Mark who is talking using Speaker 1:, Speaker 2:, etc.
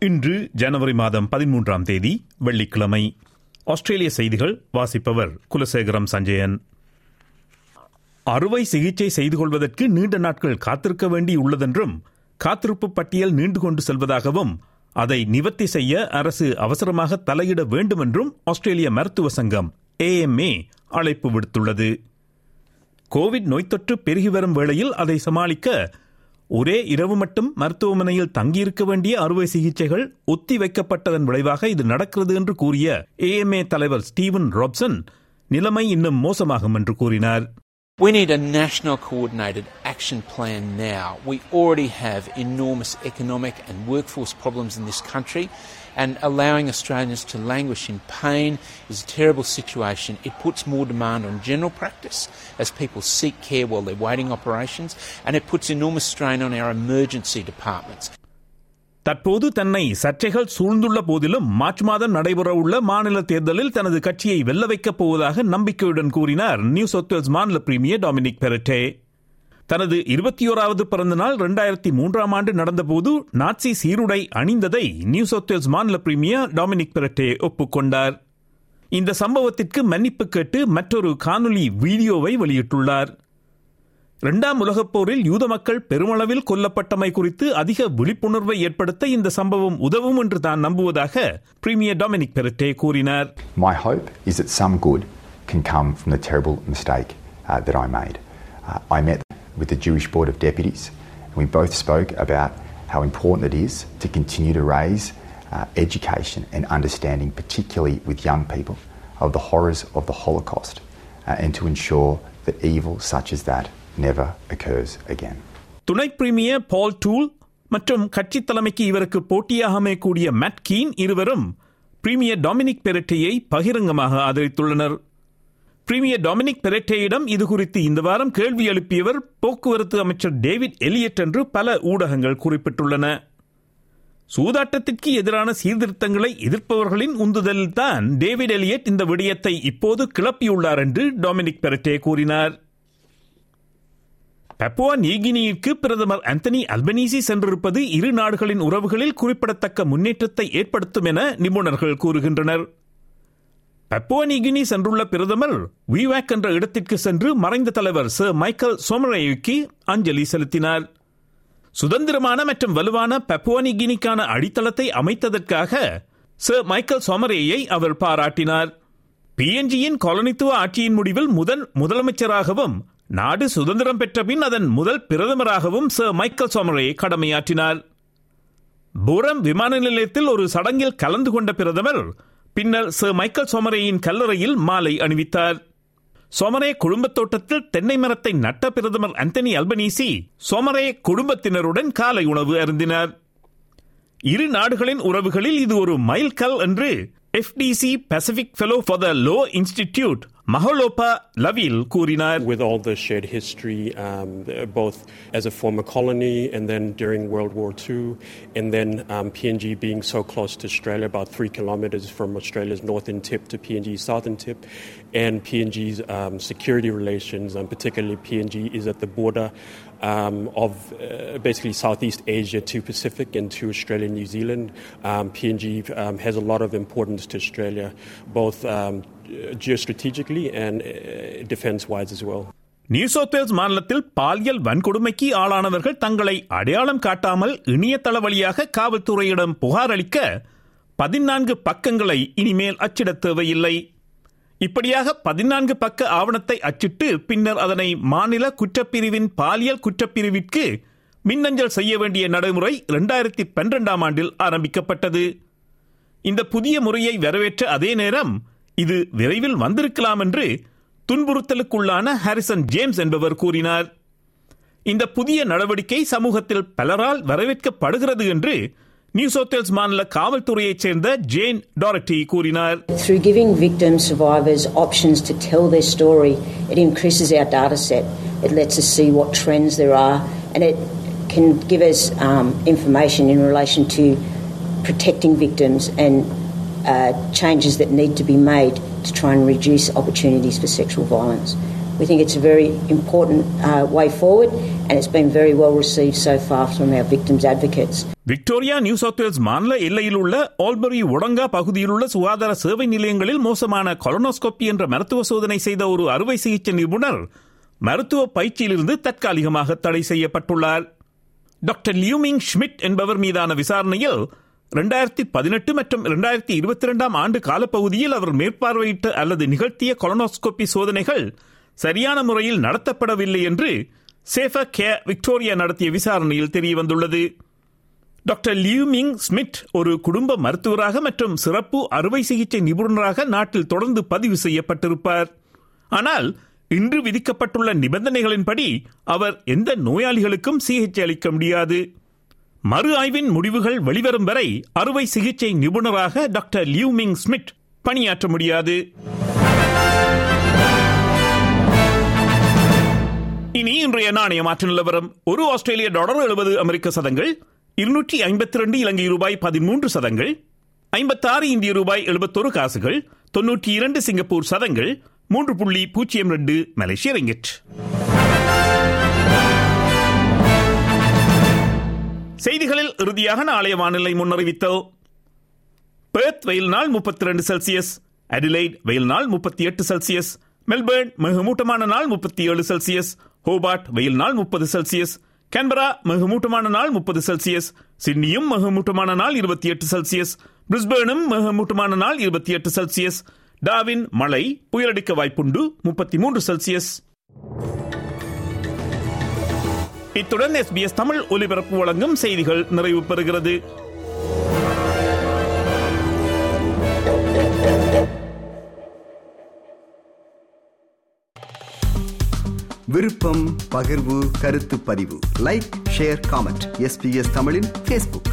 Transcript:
Speaker 1: இன்று ஜனவரி மாதம் பதிமூன்றாம் தேதி வெள்ளிக்கிழமை. ஆஸ்திரேலிய செய்திகள் வாசிப்பவர் குலசேகரம் சஞ்சயன். அறுவை சிகிச்சை செய்து கொள்வதற்கு நீண்ட நாட்கள் காத்திருக்க வேண்டி உள்ளதென்றும் காத்திருப்பு பட்டியல் நீண்டு கொண்டு செல்வதாகவும் அதை நிவர்த்தி செய்ய அரசு அவசரமாக தலையிட வேண்டும் என்றும் ஆஸ்திரேலிய மருத்துவ சங்கம் ஏஎம்ஏ அழைப்பு விடுத்துள்ளது. கோவிட் நோய் தொற்று பெருகி வரும் வேளையில் அதை சமாளிக்க ஒரே இரவு மட்டும் மருத்துவமனையில் தங்கியிருக்க வேண்டிய அறுவை சிகிச்சைகள் ஒத்தி வைக்கப்பட்டதன் விளைவாக இது நடக்கிறது என்று கூறிய ஏஎம்ஏ தலைவர் ஸ்டீவன் ராப்சன் நிலைமை இன்னும் மோசமாகும் என்று கூறினார்.
Speaker 2: We need a national coordinated action plan now. We already have enormous economic and workforce problems in this country, and allowing Australians to languish in pain is a terrible situation. It puts more demand on general practice as people seek care while they're waiting operations, and it puts enormous strain on our emergency departments.
Speaker 1: தற்போது தன்னை சர்ச்சைகள் சூழ்ந்துள்ள போதிலும் March மாதம் நடைபெறவுள்ள மாநில தேர்தலில் தனது கட்சியை வெல்ல வைக்கப் போவதாக நம்பிக்கையுடன் கூறினார் நியூ சவுத் வேல்ஸ் மாநில பிரீமியர் டாமினிக் பெரட்டே தனது இருபத்தி ஓராவது பிறந்த நாள் இரண்டாயிரத்தி மூன்றாம் ஆண்டு நடந்தபோது நாட்சி சீருடை அணிந்ததை நியூ சவுத் வேல்ஸ் மாநில பிரீமியர் டாமினிக் பெரட்டே ஒப்புக்கொண்டார். இந்த சம்பவத்திற்கு மன்னிப்பு கேட்டு மற்றொரு காணொலி வீடியோவை வெளியிட்டுள்ளார். இரண்டாம் உலகப் போரில் யூத மக்கள் பெருமளவில் கொல்லப்பட்டமை குறித்து அதிக விழிப்புணர்வை ஏற்படுத்த இந்த சம்பவம் உதவும் என்று தான் நம்புவதாக பிரீமியர் டாமினிக் பெரட்டே கூறினார்.
Speaker 3: My hope is that some good can come from the terrible mistake uh, that I made. Uh, I met with the Jewish Board of Deputies, and we both spoke about how important it is to continue to raise uh, education and understanding, particularly with young people, of the horrors of the Holocaust, uh, and to ensure that evil such as that never occurs again.
Speaker 1: துணை premier Paul Toole மற்றும் கட்சி தலைமைக்கு இவருக்கு போட்டியாக அமையக்கூடிய Matt Kean இருவரும் premier Dominic பெரட்டேயை பகிரங்கமாக ஆதரித்துள்ளனர் பிரீமியர் டொமினிக் பெரெட்டேயிடம் இது குறித்து இந்த வாரம் கேள்வி எழுப்பியவர் போக்குவரத்து அமைச்சர் டேவிட் எலியட் என்று பல ஊடகங்கள் குறிப்பிட்டுள்ளன. சூதாட்டத்திற்கு எதிரான சீர்திருத்தங்களை எதிர்ப்பவர்களின் உந்துதலில்தான் டேவிட் எலியட் இந்த விடயத்தை இப்போது கிளப்பியுள்ளார் என்று டொமினிக் பெரட்டே கூறினார். பப்புவா நியூகினியிற்கு பிரதமர் அந்தனி அல்பனீசி சென்றிருப்பது இரு நாடுகளின் உறவுகளில் குறிப்பிடத்தக்க முன்னேற்றத்தை ஏற்படுத்தும் என நிபுணர்கள் கூறுகின்றனர். பப்புவா சென்றுள்ள பிரதமர் விவாக் என்ற இடத்திற்கு சென்று மறைந்த தலைவர் சர் மைக்கேல் சோமரேயுக்கு அஞ்சலி செலுத்தினார். சுதந்திரமான மற்றும் வலுவான பப்புவா அடித்தளத்தை அமைத்ததற்காக சர் மைக்கேல் சோமரேயை அவர் பாராட்டினார். பிஎன்ஜியின் காலனித்துவ ஆட்சியின் முடிவில் முதன் முதலமைச்சராகவும் நாடு சுதந்திரம் பெற்ற பின் அதன் முதல் பிரதமராகவும் சர் மைக்கேல் சோமரே கடமையாற்றினார். பூரம் விமான நிலையத்தில் ஒரு சடங்கில் கலந்து கொண்ட பிரதமர் பின்னர் சர் மைக்கேல் சோமரேயின் கல்லறையில் மாலை அணிவித்தார். சோமரே குடும்பத் தோட்டத்தில் தென்னை மரத்தை நட்ட பிரதமர் அந்தனி அல்பனீசி சோமரே குடும்பத்தினருடன் காலை உணவு அருந்தினார். இரு நாடுகளின் உறவுகளில் இது ஒரு மைல்கல் என்று FTC Pacific fellow for the law institute மஹலோபா லவில் கூறினார்
Speaker 4: with all the shared history, um, both as a former colony and then during World War II, and then um, PNG being so close to Australia, about three kilometres from Australia's northern tip to PNG's southern tip, and PNG's um, security relations, and particularly PNG is at the border um, of uh, basically Southeast Asia to Pacific and to Australia and New Zealand. Um, PNG um, has a lot of importance to Australia, both um, geostrategically and uh, defense-wise as well.
Speaker 1: New South Wales மாநிலத்தில் பாலியல் வன்கொடுமைக்கு ஆளானவர்கள் தங்களை அடையாளம் காட்டாமல் இணையதள வழியாக காவல்துறையிடம் புகார் அளிக்க பதினான்கு பக்கங்களை இனிமேல் அச்சிடத் தேவையில்லை இப்படியாக பதினான்கு பக்க ஆவணத்தை அச்சிட்டு பின்னர் அதனை மாநில குற்றப்பிரிவின் பாலியல் குற்றப்பிரிவிற்கு மின்னஞ்சல் செய்ய வேண்டிய நடைமுறை இரண்டாயிரத்தி பன்னிரெண்டாம் ஆண்டில் ஆரம்பிக்கப்பட்டது இந்த புதிய முறையை வரவேற்ற அதே நேரம் இது விரைவில் வந்திருக்கலாம் என்று துன்புறுத்தலுக்குள்ளான ஹாரிசன் ஜேம்ஸ் என்பவர் கூறினார் இந்த புதிய நடவடிக்கை சமூகத்தில் பலரால் வரவேற்கப்படுகிறது என்று நியூ சவுத் மாநில காவல்துறையைச் சேர்ந்த ஜேன் டாரட்டி கூறினார்
Speaker 5: Through giving victim survivors options to tell their story, it increases our data set. It lets us see what trends there are, and it can give us um, information in relation to protecting victims and uh, changes that need to be made to try and reduce opportunities for sexual violence. We think it's a very important uh, way forward, and it's been very well received so far from our victims' advocates.
Speaker 1: Victoria New South Wales மாநில எல்லையில் உள்ள Albury ஒடங்கா பகுதியில் உள்ள சுகாதார சேவை நிலையங்களில் மோசமான colonoscopy என்ற மருத்துவ சோதனை செய்த ஒரு அறுவை சிகிச்சை நிபுணர் மருத்துவ பயிற்சியிலிருந்து தற்காலிகமாக தடை செய்யப்பட்டுள்ளார் டாக்டர் லியூமிங் ஷ்மிட் என்பவர் மீதான விசாரணையில் இரண்டாயிரத்தி பதினெட்டு மற்றும் இரண்டாயிரத்தி இருபத்தி இரண்டாம் ஆண்டு காலப்பகுதியில் அவர் மேற்பார்வையிட்ட அல்லது நிகழ்த்திய கொலனோஸ்கோபி சோதனைகள் சரியான முறையில் நடத்தப்படவில்லை என்று சேஃப கே விக்டோரியா நடத்திய விசாரணையில் தெரியவந்துள்ளது. டாக்டர் லியூமிங் ஸ்மித் ஒரு குடும்ப மருத்துவராக மற்றும் சிறப்பு அறுவை சிகிச்சை நிபுணராக நாட்டில் தொடர்ந்து பதிவு செய்யப்பட்டிருப்பார். ஆனால் இன்று விதிக்கப்பட்டுள்ள நிபந்தனைகளின்படி அவர் எந்த நோயாளிகளுக்கும் சிகிச்சை அளிக்க முடியாது. மறு ஆய்வின் முடிவுகள் வெளிவரும் வரை அறுவை சிகிச்சை நிபுணராக டாக்டர் லியூமிங் ஸ்மித் பணியாற்ற முடியாது. இனி இன்றைய நாணய மாற்று நிலவரம். ஒரு ஆஸ்திரேலிய டாலர் எழுபது அமெரிக்க சதங்கள் இருநூற்றி ஐம்பத்தி ரெண்டு இலங்கை ரூபாய் பதிமூன்று சதங்கள் ஐம்பத்தாறு இந்திய ரூபாய் எழுபத்தொரு காசுகள் தொன்னூற்றி இரண்டு சிங்கப்பூர் சதங்கள் மூன்று புள்ளி பூஜ்ஜியம் ரெண்டு மலேசிய ரிங்கிட். செய்திகளில் இறுதியாக நாளைய வானிலை முன்னறிவித்தல் பெர்த் வெயில் நாள் முப்பத்தி ரெண்டு செல்சியஸ் அடிலைட் வெயில் நாள் முப்பத்தி எட்டு செல்சியஸ் மெல்பர்ன் மிகமூட்டமான நாள் முப்பத்தி ஏழு செல்சியஸ் ஹோபார்ட் வெயில் நாள் முப்பது செல்சியஸ் கேன்பரா மிகமூட்டமான நாள் முப்பது செல்சியஸ் சிட்னியும் மிகமூட்டமான நாள் இருபத்தி எட்டு செல்சியஸ் பிரிஸ்பேனும் மிகமூட்டமான நாள் இருபத்தி எட்டு செல்சியஸ் டாவின் மழை புயலடிக்க வாய்ப்புண்டு முப்பத்தி மூன்று செல்சியஸ் இத்துடன் எஸ் பி எஸ் தமிழ் ஒலிபரப்பு வழங்கும் செய்திகள் நிறைவு பெறுகிறது.
Speaker 6: விருப்பம் பகிர்வு கருத்து பதிவு. லைக் ஷேர் காமெண்ட் எஸ்பிஎஸ் தமிழின் பேஸ்புக்